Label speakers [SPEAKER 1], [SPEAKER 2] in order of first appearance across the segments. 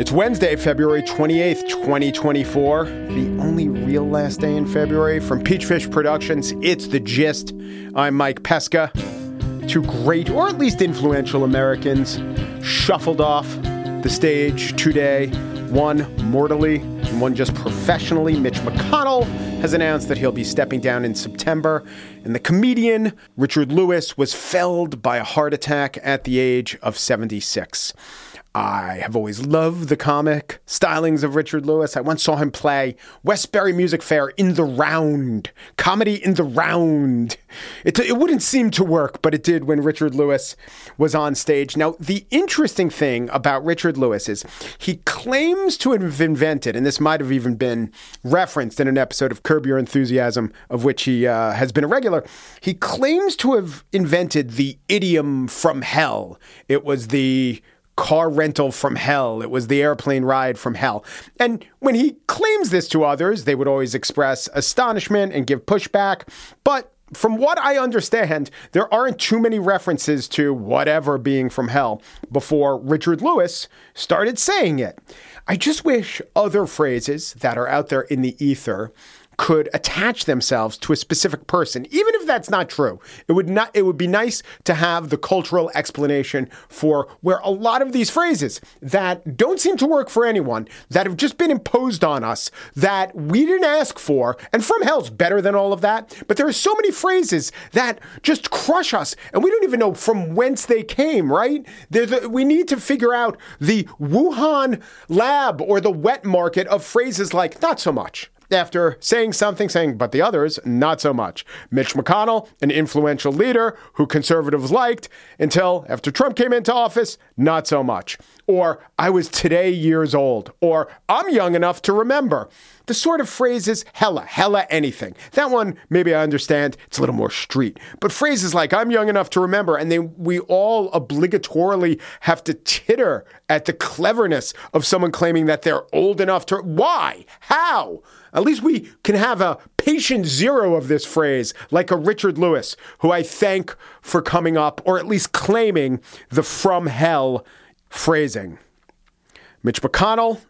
[SPEAKER 1] It's Wednesday, February 28th, 2024. The only real last day in February from Peachfish Productions. It's The Gist. I'm Mike Pesca. Two great, or at least influential Americans shuffled off the stage today. One mortally, and one just professionally. Mitch McConnell has announced that he'll be stepping down in September. And the comedian Richard Lewis was felled by a heart attack at the age of 76. I have always loved the comic stylings of Richard Lewis. I once saw him play Westbury Music Fair in the round, comedy in the round. It, it wouldn't seem to work, but it did when Richard Lewis was on stage. Now, the interesting thing about Richard Lewis is he claims to have invented, and this might have even been referenced in an episode of Curb Your Enthusiasm, of which he uh, has been a regular. He claims to have invented the idiom from hell. It was the car rental from hell. It was the airplane ride from hell. And when he claims this to others, they would always express astonishment and give pushback. But from what I understand, there aren't too many references to whatever being from hell before Richard Lewis started saying it. I just wish other phrases that are out there in the ether could attach themselves to a specific person, even if that's not true. It would not. It would be nice to have the cultural explanation for where a lot of these phrases that don't seem to work for anyone, that have just been imposed on us, that we didn't ask for, and from hell's better than all of that. But there are so many phrases that just crush us, and we don't even know from whence they came. Right? The, we need to figure out the Wuhan lab or the wet market of phrases like "not so much." After saying something, saying, but the others, not so much. Mitch McConnell, an influential leader who conservatives liked until after Trump came into office, not so much. Or, I was today years old. Or, I'm young enough to remember. The sort of phrases, hella, hella anything. That one, maybe I understand. It's a little more street. But phrases like, I'm young enough to remember, and then we all obligatorily have to titter at the cleverness of someone claiming that they're old enough to. Why? How? At least we can have a patient zero of this phrase, like a Richard Lewis, who I thank for coming up or at least claiming the from hell phrasing. Mitch McConnell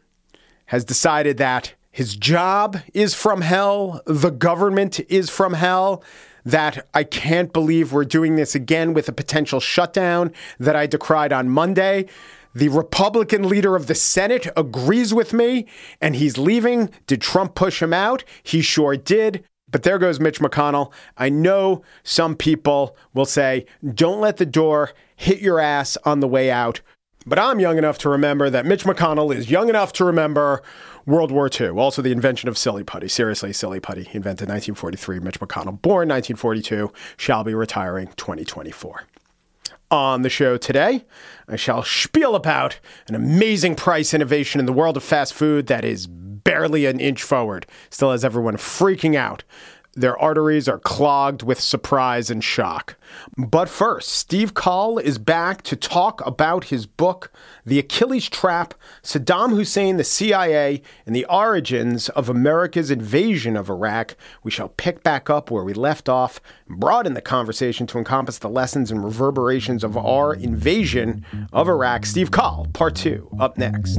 [SPEAKER 1] has decided that his job is from hell, the government is from hell. That I can't believe we're doing this again with a potential shutdown that I decried on Monday. The Republican leader of the Senate agrees with me and he's leaving. Did Trump push him out? He sure did. But there goes Mitch McConnell. I know some people will say, don't let the door hit your ass on the way out. But I'm young enough to remember that Mitch McConnell is young enough to remember World War II. Also, the invention of silly putty. Seriously, silly putty. Invented 1943. Mitch McConnell, born 1942, shall be retiring 2024. On the show today, I shall spiel about an amazing price innovation in the world of fast food that is barely an inch forward, still has everyone freaking out. Their arteries are clogged with surprise and shock. But first, Steve Coll is back to talk about his book, The Achilles Trap Saddam Hussein, the CIA, and the Origins of America's Invasion of Iraq. We shall pick back up where we left off and broaden the conversation to encompass the lessons and reverberations of our invasion of Iraq. Steve Coll, part two, up next.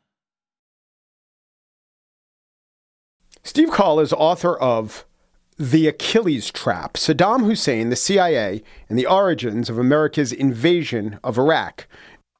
[SPEAKER 1] Steve Coll is author of The Achilles Trap Saddam Hussein, the CIA, and the Origins of America's Invasion of Iraq.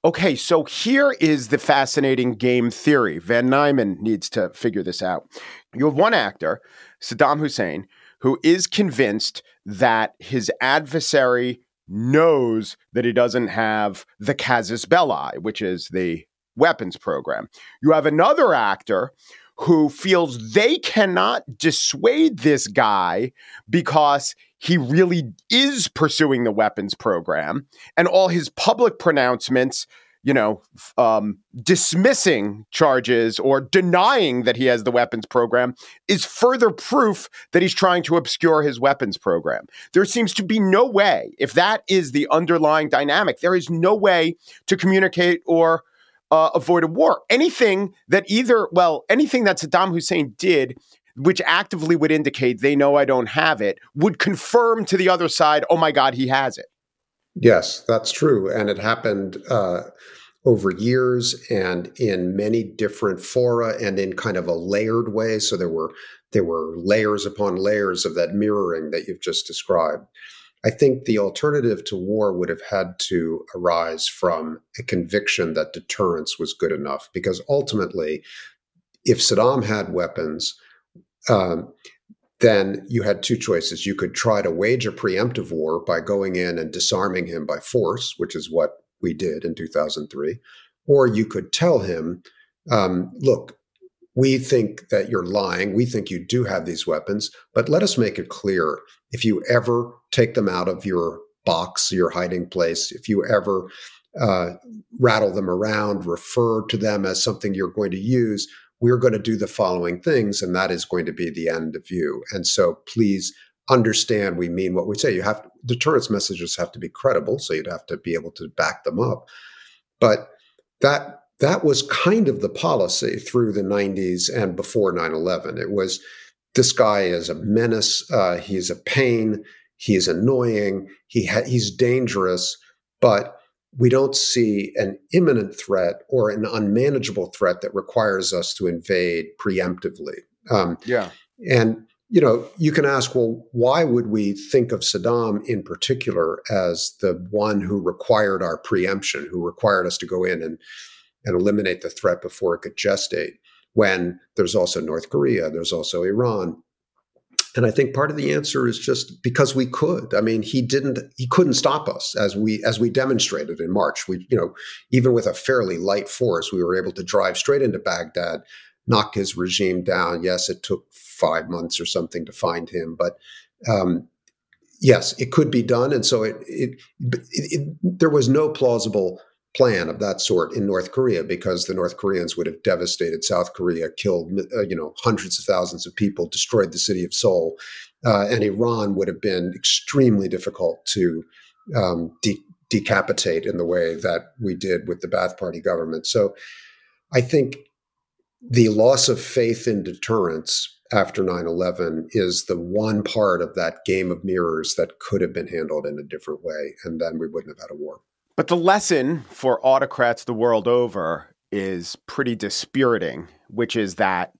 [SPEAKER 1] Okay, so here is the fascinating game theory. Von Neumann needs to figure this out. You have one actor, Saddam Hussein, who is convinced that his adversary knows that he doesn't have the casus belli, which is the weapons program. You have another actor who feels they cannot dissuade this guy because he really is pursuing the weapons program and all his public pronouncements you know, um, dismissing charges or denying that he has the weapons program is further proof that he's trying to obscure his weapons program. There seems to be no way, if that is the underlying dynamic, there is no way to communicate or uh, avoid a war. Anything that either, well, anything that Saddam Hussein did which actively would indicate they know I don't have it, would confirm to the other side, oh my God, he has it.
[SPEAKER 2] Yes, that's true. And it happened uh, over years and in many different fora and in kind of a layered way. So there were there were layers upon layers of that mirroring that you've just described. I think the alternative to war would have had to arise from a conviction that deterrence was good enough, because ultimately, if Saddam had weapons, um, then you had two choices. You could try to wage a preemptive war by going in and disarming him by force, which is what we did in 2003, or you could tell him, um, look, we think that you're lying. We think you do have these weapons, but let us make it clear if you ever take them out of your box, your hiding place, if you ever uh, rattle them around, refer to them as something you're going to use, we're going to do the following things, and that is going to be the end of you. And so please understand we mean what we say. You have deterrence messages have to be credible, so you'd have to be able to back them up. But that that was kind of the policy through the 90s and before 9/11. It was this guy is a menace. Uh, he's a pain. He's annoying. He ha- he's dangerous, but we don't see an imminent threat or an unmanageable threat that requires us to invade preemptively.
[SPEAKER 1] Um, yeah.
[SPEAKER 2] And you know, you can ask, well, why would we think of Saddam in particular as the one who required our preemption, who required us to go in and, and eliminate the threat before it could gestate, when there's also North Korea, there's also Iran. And I think part of the answer is just because we could. I mean, he didn't he couldn't stop us as we as we demonstrated in March. We, you know, even with a fairly light force, we were able to drive straight into Baghdad, knock his regime down. Yes, it took five months or something to find him. But um, yes, it could be done. And so it, it, it, it, there was no plausible plan of that sort in North Korea because the North Koreans would have devastated South Korea, killed uh, you know hundreds of thousands of people, destroyed the city of Seoul, uh, and Iran would have been extremely difficult to um, de- decapitate in the way that we did with the Ba'ath Party government. So I think the loss of faith in deterrence after 9-11 is the one part of that game of mirrors that could have been handled in a different way and then we wouldn't have had a war
[SPEAKER 1] but the lesson for autocrats the world over is pretty dispiriting which is that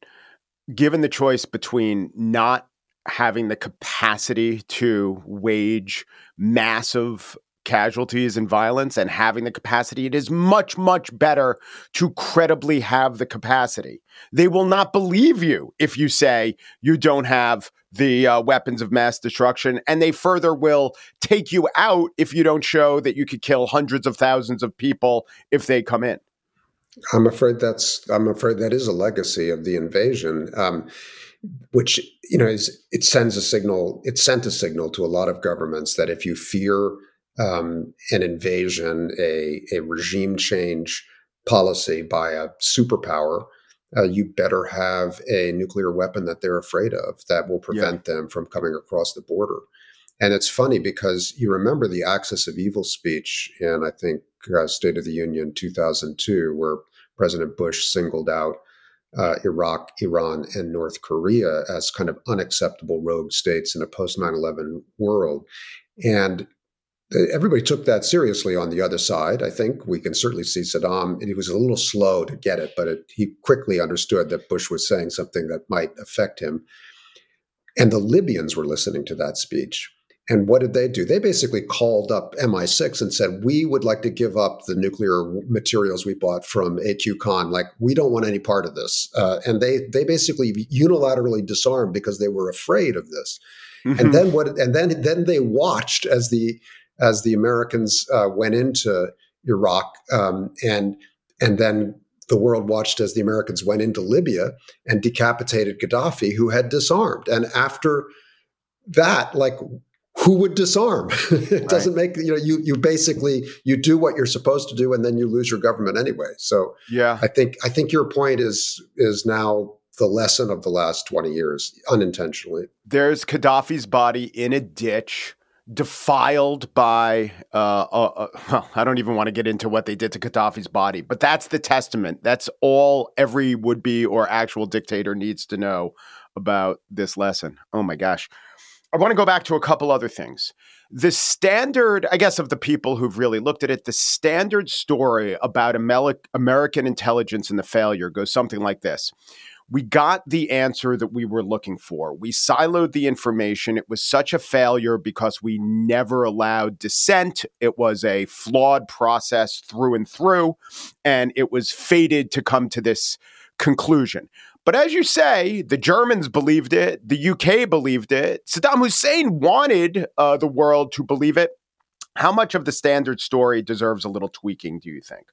[SPEAKER 1] given the choice between not having the capacity to wage massive casualties and violence and having the capacity, it is much, much better to credibly have the capacity. They will not believe you if you say you don't have the uh, weapons of mass destruction, and they further will take you out if you don't show that you could kill hundreds of thousands of people if they come in.
[SPEAKER 2] I'm afraid that's I'm afraid that is a legacy of the invasion. Um, which you know is it sends a signal it sent a signal to a lot of governments that if you fear um, an invasion, a, a regime change policy by a superpower, uh, you better have a nuclear weapon that they're afraid of that will prevent yeah. them from coming across the border. And it's funny because you remember the axis of evil speech in, I think, uh, State of the Union 2002, where President Bush singled out uh, Iraq, Iran, and North Korea as kind of unacceptable rogue states in a post 9 11 world. And everybody took that seriously on the other side. I think we can certainly see Saddam, and he was a little slow to get it, but it, he quickly understood that Bush was saying something that might affect him. And the Libyans were listening to that speech. And what did they do? They basically called up MI6 and said, We would like to give up the nuclear materials we bought from AQ Khan. Like, we don't want any part of this. Uh, and they, they basically unilaterally disarmed because they were afraid of this. Mm-hmm. And then what? And then then they watched as the as the Americans uh, went into Iraq um, and and then the world watched as the Americans went into Libya and decapitated Gaddafi, who had disarmed. And after that, like who would disarm? it right. doesn't make you know you you basically you do what you're supposed to do and then you lose your government anyway. So
[SPEAKER 1] yeah,
[SPEAKER 2] I think I think your point is is now the lesson of the last 20 years unintentionally.
[SPEAKER 1] There's Gaddafi's body in a ditch defiled by uh, uh, uh, well i don't even want to get into what they did to gaddafi's body but that's the testament that's all every would-be or actual dictator needs to know about this lesson oh my gosh I want to go back to a couple other things. The standard, I guess, of the people who've really looked at it, the standard story about American intelligence and the failure goes something like this. We got the answer that we were looking for. We siloed the information. It was such a failure because we never allowed dissent. It was a flawed process through and through, and it was fated to come to this conclusion. But as you say, the Germans believed it, the UK believed it, Saddam Hussein wanted uh, the world to believe it. How much of the standard story deserves a little tweaking, do you think?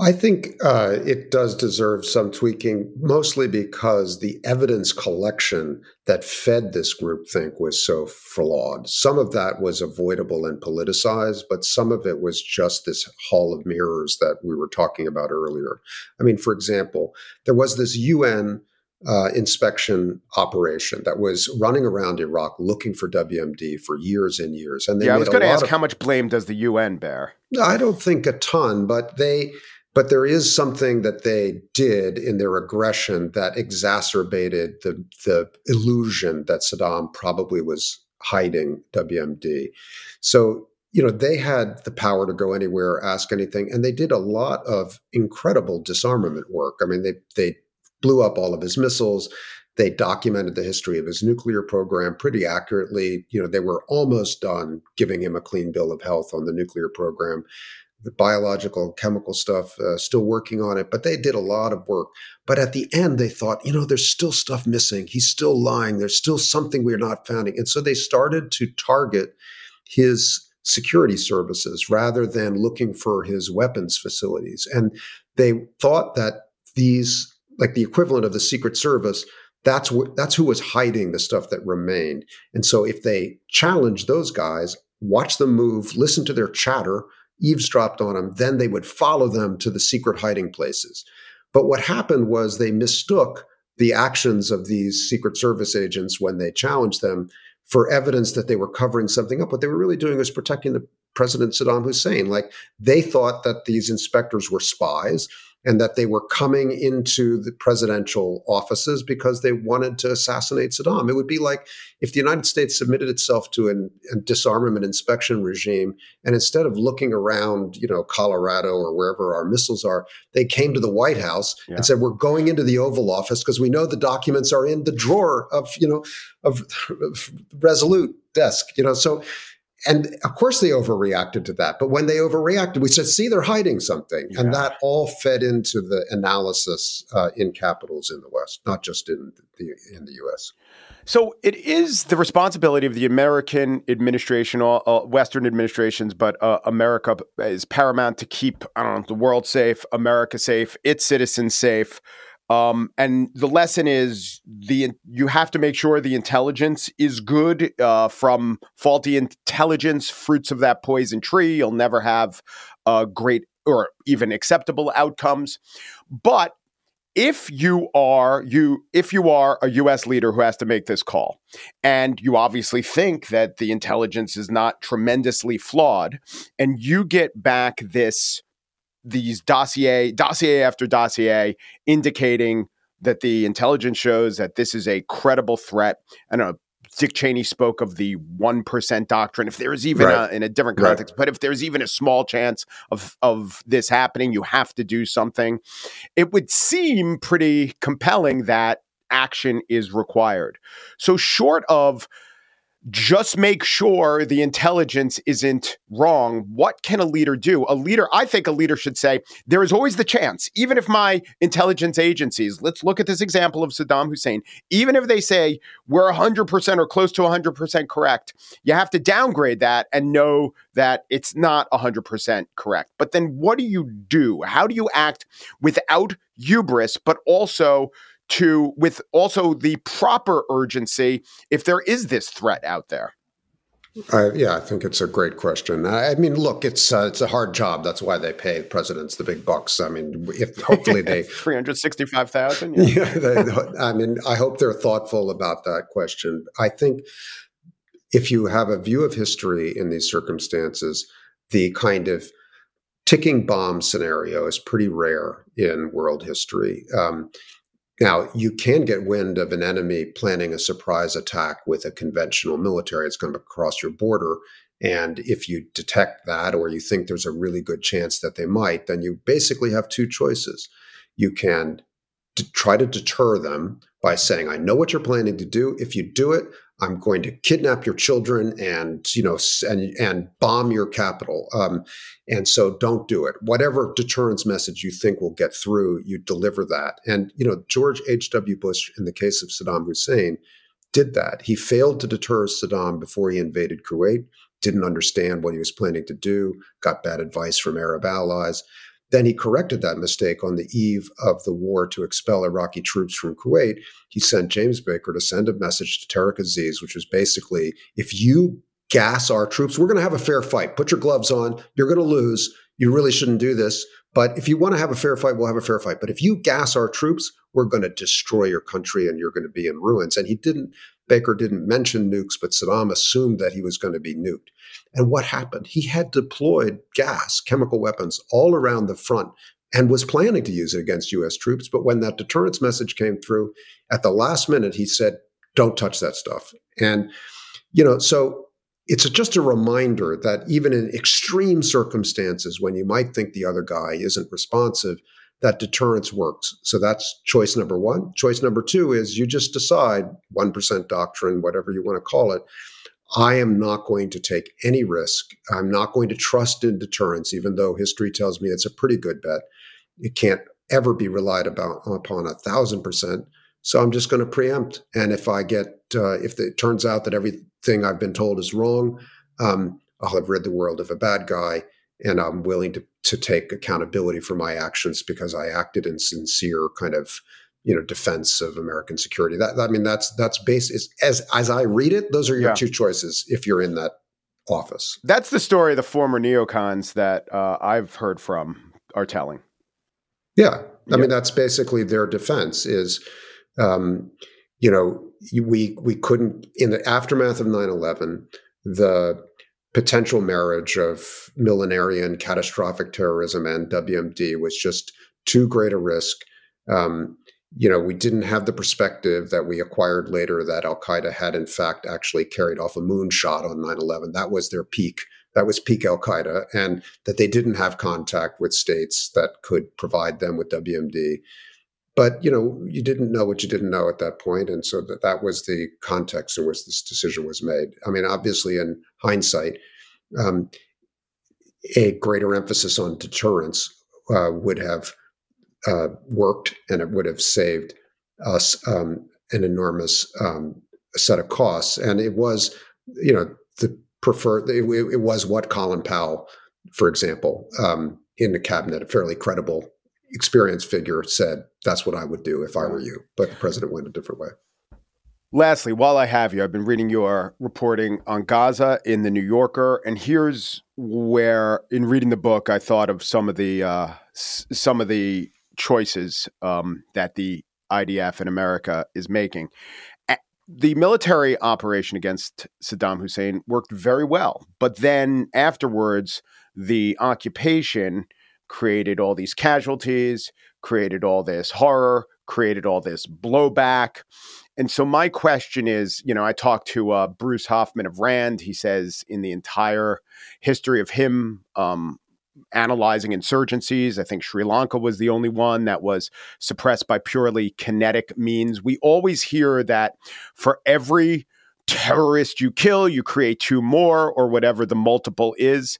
[SPEAKER 2] I think uh, it does deserve some tweaking, mostly because the evidence collection that fed this groupthink was so flawed. Some of that was avoidable and politicized, but some of it was just this hall of mirrors that we were talking about earlier. I mean, for example, there was this UN uh, inspection operation that was running around Iraq looking for WMD for years and years. And
[SPEAKER 1] yeah, I was going to ask of, how much blame does the UN bear?
[SPEAKER 2] I don't think a ton, but they. But there is something that they did in their aggression that exacerbated the the illusion that Saddam probably was hiding WMD. So you know they had the power to go anywhere, ask anything, and they did a lot of incredible disarmament work. I mean, they they blew up all of his missiles. They documented the history of his nuclear program pretty accurately. You know, they were almost done giving him a clean bill of health on the nuclear program. The biological, chemical stuff, uh, still working on it, but they did a lot of work. But at the end, they thought, you know, there's still stuff missing. He's still lying. There's still something we're not finding. And so they started to target his security services rather than looking for his weapons facilities. And they thought that these like the equivalent of the Secret Service, that's wh- that's who was hiding the stuff that remained. And so if they challenged those guys, watch them move, listen to their chatter, eavesdropped on them, then they would follow them to the secret hiding places. But what happened was they mistook the actions of these Secret Service agents when they challenged them for evidence that they were covering something up. What they were really doing was protecting the President Saddam Hussein. Like they thought that these inspectors were spies and that they were coming into the presidential offices because they wanted to assassinate Saddam. It would be like if the United States submitted itself to an, a disarmament inspection regime, and instead of looking around, you know, Colorado or wherever our missiles are, they came to the White House yeah. and said, "We're going into the Oval Office because we know the documents are in the drawer of, you know, of, of Resolute desk." You know, so and of course they overreacted to that but when they overreacted we said see they're hiding something yeah. and that all fed into the analysis uh, in capitals in the west not just in the in the us
[SPEAKER 1] so it is the responsibility of the American administration, uh, Western administrations, but uh, America is paramount to keep I don't know the world safe, America safe, its citizens safe. Um, and the lesson is the you have to make sure the intelligence is good. Uh, from faulty intelligence, fruits of that poison tree, you'll never have uh, great or even acceptable outcomes. But if you are you if you are a US leader who has to make this call and you obviously think that the intelligence is not tremendously flawed and you get back this these dossier dossier after dossier indicating that the intelligence shows that this is a credible threat. I don't know. Dick Cheney spoke of the one percent doctrine. If there is even
[SPEAKER 2] Right.
[SPEAKER 1] a, in a different context,
[SPEAKER 2] Right.
[SPEAKER 1] but if there's even a small chance of of this happening, you have to do something. It would seem pretty compelling that action is required. So short of just make sure the intelligence isn't wrong. What can a leader do? A leader, I think a leader should say, there is always the chance, even if my intelligence agencies, let's look at this example of Saddam Hussein, even if they say we're 100% or close to 100% correct, you have to downgrade that and know that it's not 100% correct. But then what do you do? How do you act without hubris, but also to with also the proper urgency if there is this threat out there?
[SPEAKER 2] I, yeah, I think it's a great question. I, I mean, look, it's uh, it's a hard job. That's why they pay presidents the big bucks. I mean, if hopefully they,
[SPEAKER 1] Three hundred sixty-five thousand.
[SPEAKER 2] yeah, they, I mean, I hope they're thoughtful about that question. I think if you have a view of history in these circumstances, the kind of ticking bomb scenario is pretty rare in world history. Um, now, you can get wind of an enemy planning a surprise attack with a conventional military. It's going to cross your border. And if you detect that, or you think there's a really good chance that they might, then you basically have two choices. You can try to deter them by saying, I know what you're planning to do. If you do it, I'm going to kidnap your children and you know and and bomb your capital. Um, and so don't do it. Whatever deterrence message you think will get through, you deliver that. And you know George H. W. Bush, in the case of Saddam Hussein, did that. He failed to deter Saddam before he invaded Kuwait. Didn't understand what he was planning to do. Got bad advice from Arab allies. Then he corrected that mistake on the eve of the war to expel Iraqi troops from Kuwait. He sent James Baker to send a message to Tariq Aziz, which was basically if you gas our troops, we're going to have a fair fight. Put your gloves on. You're going to lose. You really shouldn't do this. But if you want to have a fair fight, we'll have a fair fight. But if you gas our troops, we're going to destroy your country and you're going to be in ruins. And he didn't, Baker didn't mention nukes, but Saddam assumed that he was going to be nuked. And what happened? He had deployed gas, chemical weapons all around the front and was planning to use it against US troops. But when that deterrence message came through at the last minute, he said, don't touch that stuff. And, you know, so it's just a reminder that even in extreme circumstances, when you might think the other guy isn't responsive, that deterrence works. So that's choice number one. Choice number two is you just decide 1% doctrine, whatever you want to call it. I am not going to take any risk. I'm not going to trust in deterrence, even though history tells me it's a pretty good bet. It can't ever be relied about, upon a thousand percent. So I'm just going to preempt. And if I get, uh, if it turns out that everything I've been told is wrong, um, I'll have rid the world of a bad guy, and I'm willing to to take accountability for my actions because I acted in sincere kind of you know defense of American security. That I mean that's that's base is as as I read it, those are your
[SPEAKER 1] Yeah.
[SPEAKER 2] two choices if you're in that office.
[SPEAKER 1] That's the story the former neocons that uh, I've heard from are telling.
[SPEAKER 2] Yeah, I
[SPEAKER 1] Yeah.
[SPEAKER 2] mean that's basically their defense is, um, you know, we we couldn't in the aftermath of 9-11, the potential marriage of millenarian catastrophic terrorism and WMD was just too great a risk. Um, you know, we didn't have the perspective that we acquired later that Al Qaeda had in fact actually carried off a moonshot on 9/11. That was their peak. That was peak Al Qaeda, and that they didn't have contact with states that could provide them with WMD. But you know, you didn't know what you didn't know at that point, and so that that was the context in which this decision was made. I mean, obviously, in hindsight, um, a greater emphasis on deterrence uh, would have uh, worked, and it would have saved us um, an enormous um, set of costs. And it was, you know, the preferred. It, it was what Colin Powell, for example, um, in the cabinet, a fairly credible, experienced figure, said that's what I would do if I were you. But the president went a different way.
[SPEAKER 1] Lastly, while I have you, I've been reading your reporting on Gaza in the New Yorker, and here's where, in reading the book, I thought of some of the uh, s- some of the choices um, that the IDF in America is making. The military operation against Saddam Hussein worked very well, but then afterwards, the occupation created all these casualties, created all this horror, created all this blowback. And so my question is, you know, I talked to uh, Bruce Hoffman of Rand. He says in the entire history of him um, analyzing insurgencies, I think Sri Lanka was the only one that was suppressed by purely kinetic means. We always hear that for every terrorist you kill, you create two more, or whatever the multiple is.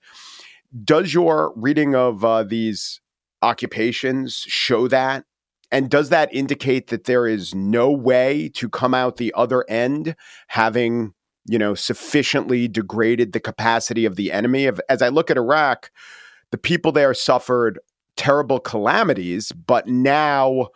[SPEAKER 1] Does your reading of uh, these occupations show that? And does that indicate that there is no way to come out the other end having, you know, sufficiently degraded the capacity of the enemy? As I look at Iraq, the people there suffered terrible calamities, but now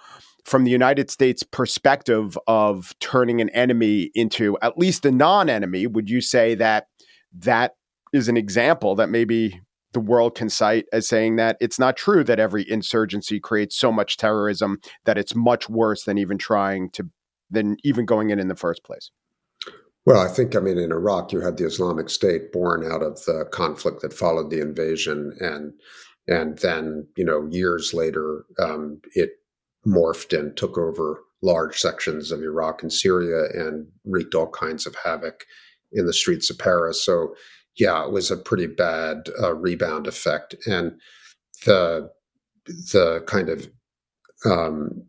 [SPEAKER 1] from the United States perspective of turning an enemy into at least a non-enemy, would you say that that is an example that maybe the world can cite as saying that it's not true that every insurgency creates so much terrorism that it's much worse than even trying to than even going in in the first place.
[SPEAKER 2] Well, I think I mean in Iraq you had the Islamic State born out of the conflict that followed the invasion, and and then you know years later um, it morphed and took over large sections of Iraq and Syria and wreaked all kinds of havoc in the streets of Paris. So yeah, it was a pretty bad uh, rebound effect, and the the kind of um,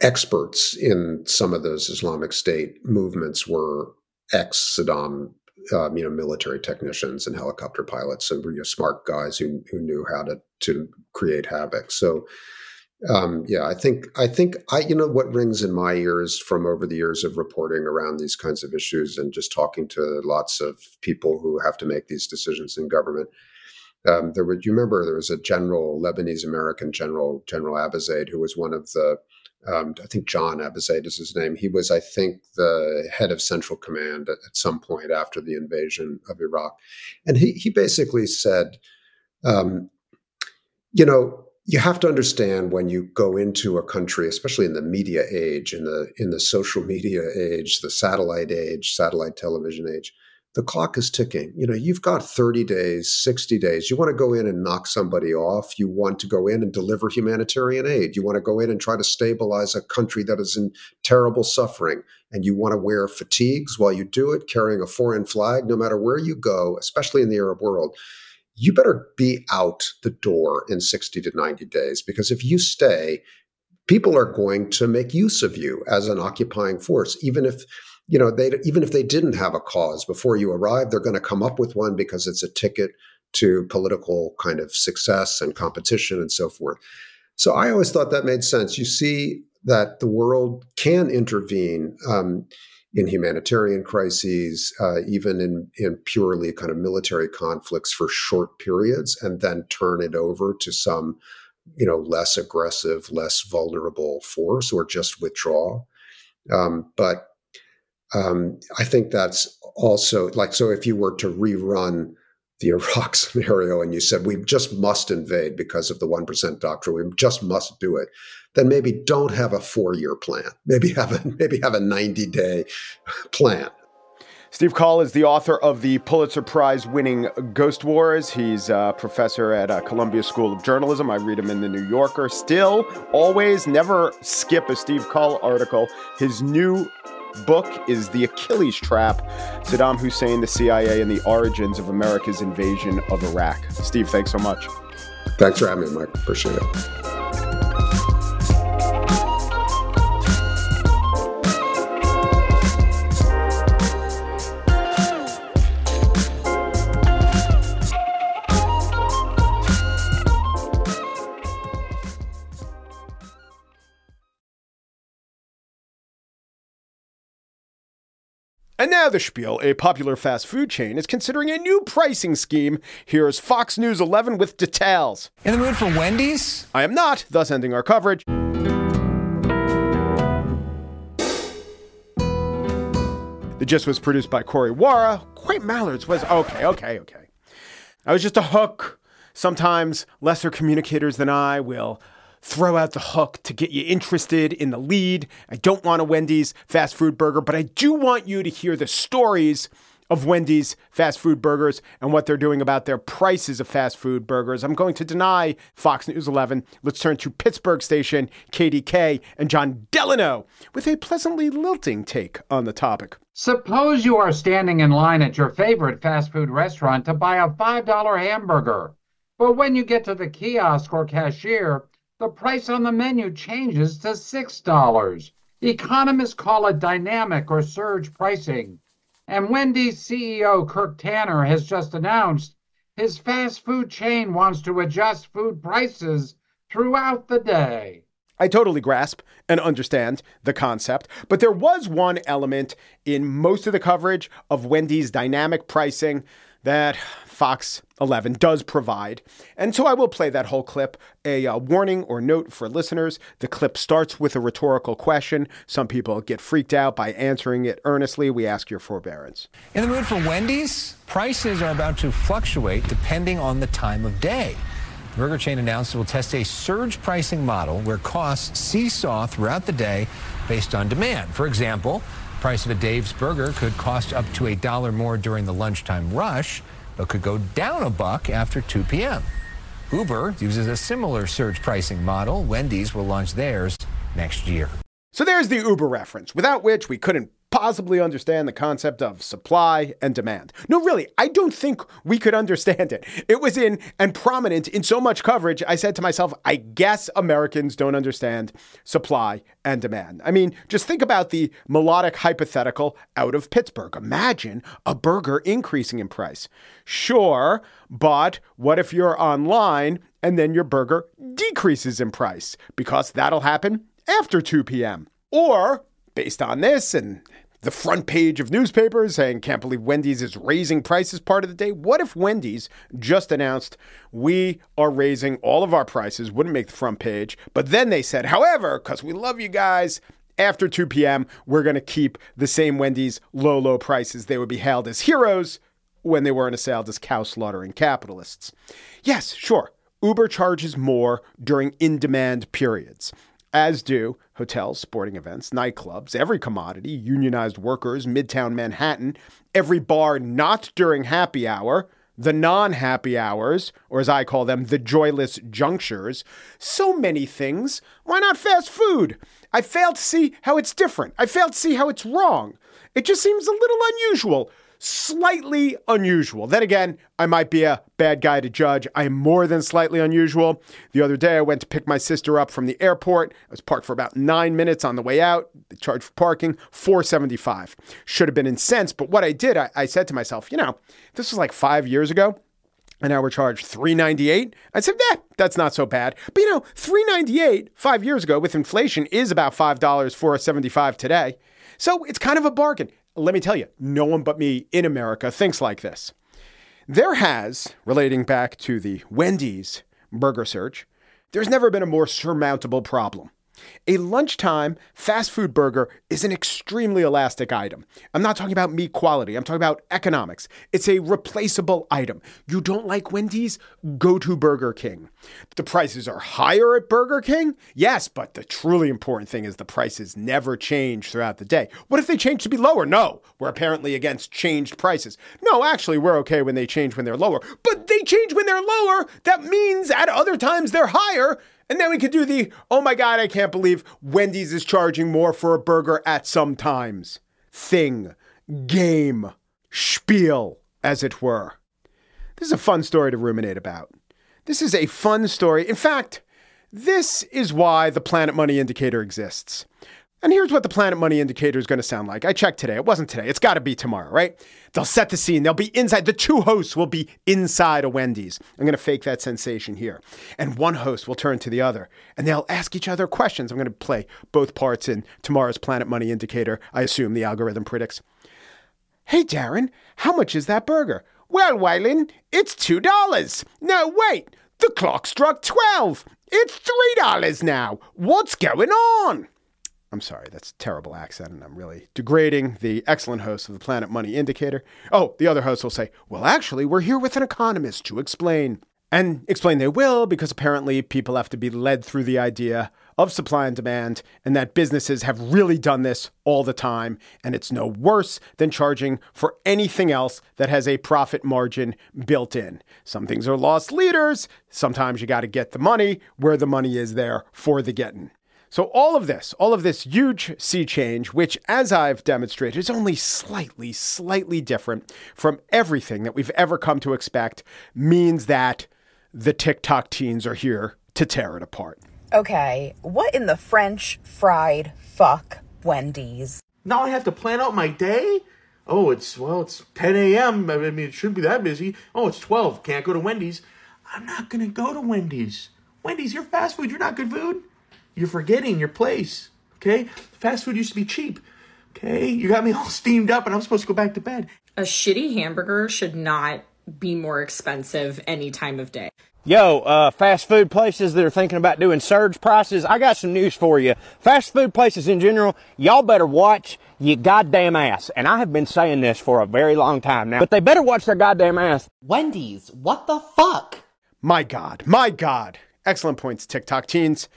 [SPEAKER 2] experts in some of those Islamic State movements were ex Saddam, um, you know, military technicians and helicopter pilots, and you know, smart guys who who knew how to to create havoc. So um, yeah, I think I think I you know what rings in my ears from over the years of reporting around these kinds of issues and just talking to lots of people who have to make these decisions in government. Um, there would you remember there was a general Lebanese American general General Abizaid who was one of the um, I think John Abizaid is his name. He was I think the head of Central Command at, at some point after the invasion of Iraq, and he he basically said, um, you know you have to understand when you go into a country, especially in the media age, in the in the social media age, the satellite age, satellite television age, the clock is ticking. You know, you've got 30 days, 60 days. You want to go in and knock somebody off. You want to go in and deliver humanitarian aid. You want to go in and try to stabilize a country that is in terrible suffering. And you want to wear fatigues while you do it, carrying a foreign flag, no matter where you go, especially in the Arab world you better be out the door in 60 to 90 days because if you stay, people are going to make use of you as an occupying force, even if you know they even if they didn't have a cause before you arrive, they're going to come up with one because it's a ticket to political kind of success and competition and so forth. So I always thought that made sense. You see that the world can intervene. Um, in humanitarian crises, uh, even in, in purely kind of military conflicts for short periods, and then turn it over to some, you know, less aggressive, less vulnerable force, or just withdraw. Um, but um, I think that's also like so. If you were to rerun the Iraq scenario and you said we just must invade because of the one percent doctrine, we just must do it then maybe don't have a four year plan. Maybe have a maybe have a 90 day plan.
[SPEAKER 1] Steve Coll is the author of the Pulitzer Prize winning Ghost Wars. He's a professor at uh, Columbia School of Journalism. I read him in the New Yorker. Still, always, never skip a Steve Coll article. His new book is The Achilles Trap Saddam Hussein, the CIA, and the Origins of America's Invasion of Iraq. Steve, thanks so much.
[SPEAKER 2] Thanks for having me, Mike. Appreciate it.
[SPEAKER 1] And now the spiel. A popular fast food chain is considering a new pricing scheme. Here's Fox News 11 with details.
[SPEAKER 3] In the mood for Wendy's?
[SPEAKER 1] I am not, thus ending our coverage. The gist was produced by Corey Wara. Quite Mallards was okay, okay, okay. I was just a hook. Sometimes lesser communicators than I will throw out the hook to get you interested in the lead. I don't want a Wendy's fast food burger, but I do want you to hear the stories of Wendy's fast food burgers and what they're doing about their prices of fast food burgers. I'm going to deny Fox News 11. Let's turn to Pittsburgh station, KDK, and Jon Delano with a pleasantly lilting take on the topic.
[SPEAKER 3] Suppose you are standing in line at your favorite fast food restaurant to buy a $5 hamburger. But when you get to the kiosk or cashier, the price on the menu changes to $6. Economists call it dynamic or surge pricing. And Wendy's CEO Kirk Tanner has just announced his fast food chain wants to adjust food prices throughout the day.
[SPEAKER 1] I totally grasp and understand the concept, but there was one element in most of the coverage of Wendy's dynamic pricing that Fox 11 does provide. And so I will play that whole clip. A uh, warning or note for listeners the clip starts with a rhetorical question. Some people get freaked out by answering it earnestly. We ask your forbearance.
[SPEAKER 4] In the mood for Wendy's? Prices are about to fluctuate depending on the time of day. The burger chain announced it will test a surge pricing model where costs seesaw throughout the day based on demand. For example, price of a Dave's burger could cost up to a dollar more during the lunchtime rush, but could go down a buck after 2 p.m. Uber uses a similar surge pricing model. Wendy's will launch theirs next year.
[SPEAKER 1] So there's the Uber reference, without which we couldn't possibly understand the concept of supply and demand. No, really, I don't think we could understand it. It was in and prominent in so much coverage, I said to myself, I guess Americans don't understand supply and demand. I mean, just think about the melodic hypothetical out of Pittsburgh. Imagine a burger increasing in price. Sure, but what if you're online and then your burger decreases in price? Because that'll happen after 2 p.m. Or based on this and the front page of newspapers saying, can't believe Wendy's is raising prices part of the day. What if Wendy's just announced we are raising all of our prices, wouldn't make the front page, but then they said, however, because we love you guys, after 2 p.m., we're going to keep the same Wendy's low, low prices. They would be hailed as heroes when they weren't assailed as cow slaughtering capitalists. Yes, sure. Uber charges more during in demand periods as do hotels, sporting events, nightclubs, every commodity, unionized workers, midtown Manhattan, every bar not during happy hour, the non happy hours, or as I call them, the joyless junctures. So many things. Why not fast food? I fail to see how it's different. I fail to see how it's wrong. It just seems a little unusual slightly unusual. Then again, I might be a bad guy to judge. I am more than slightly unusual. The other day, I went to pick my sister up from the airport. I was parked for about nine minutes on the way out. The charge for parking, 475. Should have been incensed, but what I did, I, I said to myself, you know, this was like five years ago and now we're charged 398 i said yeah that's not so bad but you know 398 five years ago with inflation is about $5 for a 75 today so it's kind of a bargain let me tell you, no one but me in America thinks like this. There has, relating back to the Wendy's burger search, there's never been a more surmountable problem. A lunchtime fast food burger is an extremely elastic item. I'm not talking about meat quality, I'm talking about economics. It's a replaceable item. You don't like Wendy's? Go to Burger King. The prices are higher at Burger King? Yes, but the truly important thing is the prices never change throughout the day. What if they change to be lower? No, we're apparently against changed prices. No, actually, we're okay when they change when they're lower. But they change when they're lower. That means at other times they're higher. And then we could do the, oh my God, I can't believe Wendy's is charging more for a burger at some times. Thing, game, spiel, as it were. This is a fun story to ruminate about. This is a fun story. In fact, this is why the Planet Money Indicator exists. And here's what the Planet Money Indicator is going to sound like. I checked today. It wasn't today. It's got to be tomorrow, right? They'll set the scene. They'll be inside. The two hosts will be inside a Wendy's. I'm going to fake that sensation here. And one host will turn to the other and they'll ask each other questions. I'm going to play both parts in tomorrow's Planet Money Indicator. I assume the algorithm predicts. Hey, Darren, how much is that burger? Well, Waylon, it's $2. No, wait, the clock struck 12. It's $3 now. What's going on? I'm sorry, that's terrible accent, and I'm really degrading the excellent host of the Planet Money Indicator. Oh, the other host will say, Well, actually, we're here with an economist to explain. And explain they will because apparently people have to be led through the idea of supply and demand, and that businesses have really done this all the time, and it's no worse than charging for anything else that has a profit margin built in. Some things are loss leaders. Sometimes you got to get the money where the money is there for the getting. So, all of this, all of this huge sea change, which, as I've demonstrated, is only slightly, slightly different from everything that we've ever come to expect, means that the TikTok teens are here to tear it apart.
[SPEAKER 5] Okay, what in the French fried fuck Wendy's?
[SPEAKER 6] Now I have to plan out my day? Oh, it's, well, it's 10 a.m. I mean, it shouldn't be that busy. Oh, it's 12. Can't go to Wendy's. I'm not going to go to Wendy's. Wendy's, you're fast food. You're not good food. You're forgetting your place. Okay? Fast food used to be cheap. Okay? You got me all steamed up and I'm supposed to go back to bed.
[SPEAKER 7] A shitty hamburger should not be more expensive any time of day.
[SPEAKER 8] Yo, uh, fast food places that are thinking about doing surge prices, I got some news for you. Fast food places in general, y'all better watch your goddamn ass. And I have been saying this for a very long time now, but they better watch their goddamn ass.
[SPEAKER 9] Wendy's, what the fuck?
[SPEAKER 1] My God, my God. Excellent points, TikTok teens.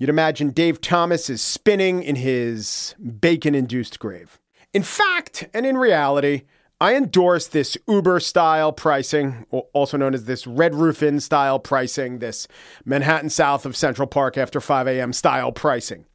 [SPEAKER 1] You'd imagine Dave Thomas is spinning in his bacon induced grave. In fact, and in reality, I endorse this Uber style pricing, also known as this Red Roof Inn style pricing, this Manhattan south of Central Park after 5 a.m. style pricing.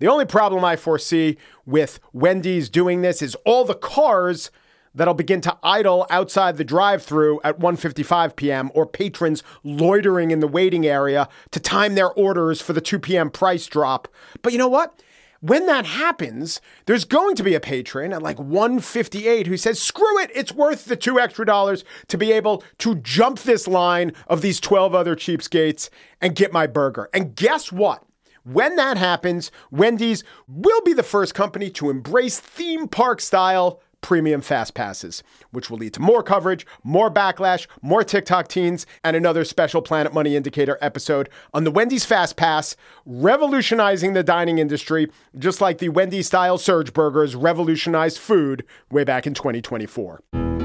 [SPEAKER 1] The only problem I foresee with Wendy's doing this is all the cars that'll begin to idle outside the drive-through at 1:55 p.m. or patrons loitering in the waiting area to time their orders for the 2 p.m. price drop. But you know what? When that happens, there's going to be a patron at like 158 who says, screw it, it's worth the two extra dollars to be able to jump this line of these 12 other cheapskates and get my burger. And guess what? When that happens, Wendy's will be the first company to embrace theme park style premium fast passes, which will lead to more coverage, more backlash, more TikTok teens, and another special Planet Money Indicator episode on the Wendy's Fast Pass, revolutionizing the dining industry, just like the Wendy's style surge burgers revolutionized food way back in 2024.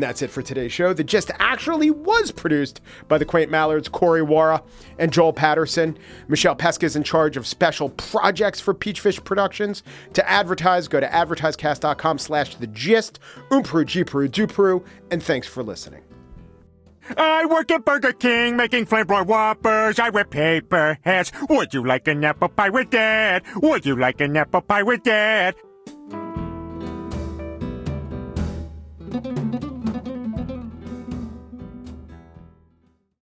[SPEAKER 1] And that's it for today's show. The Gist actually was produced by the Quaint Mallards, Corey Wara and Joel Patterson. Michelle Pesca is in charge of special projects for Peachfish Productions. To advertise, go to advertisecast.com slash the gist. Umpru, Gpru, Dupru, and thanks for listening.
[SPEAKER 10] I work at Burger King making flamboyant whoppers. I wear paper hats. Would you like an apple pie with that? Would you like an apple pie with that?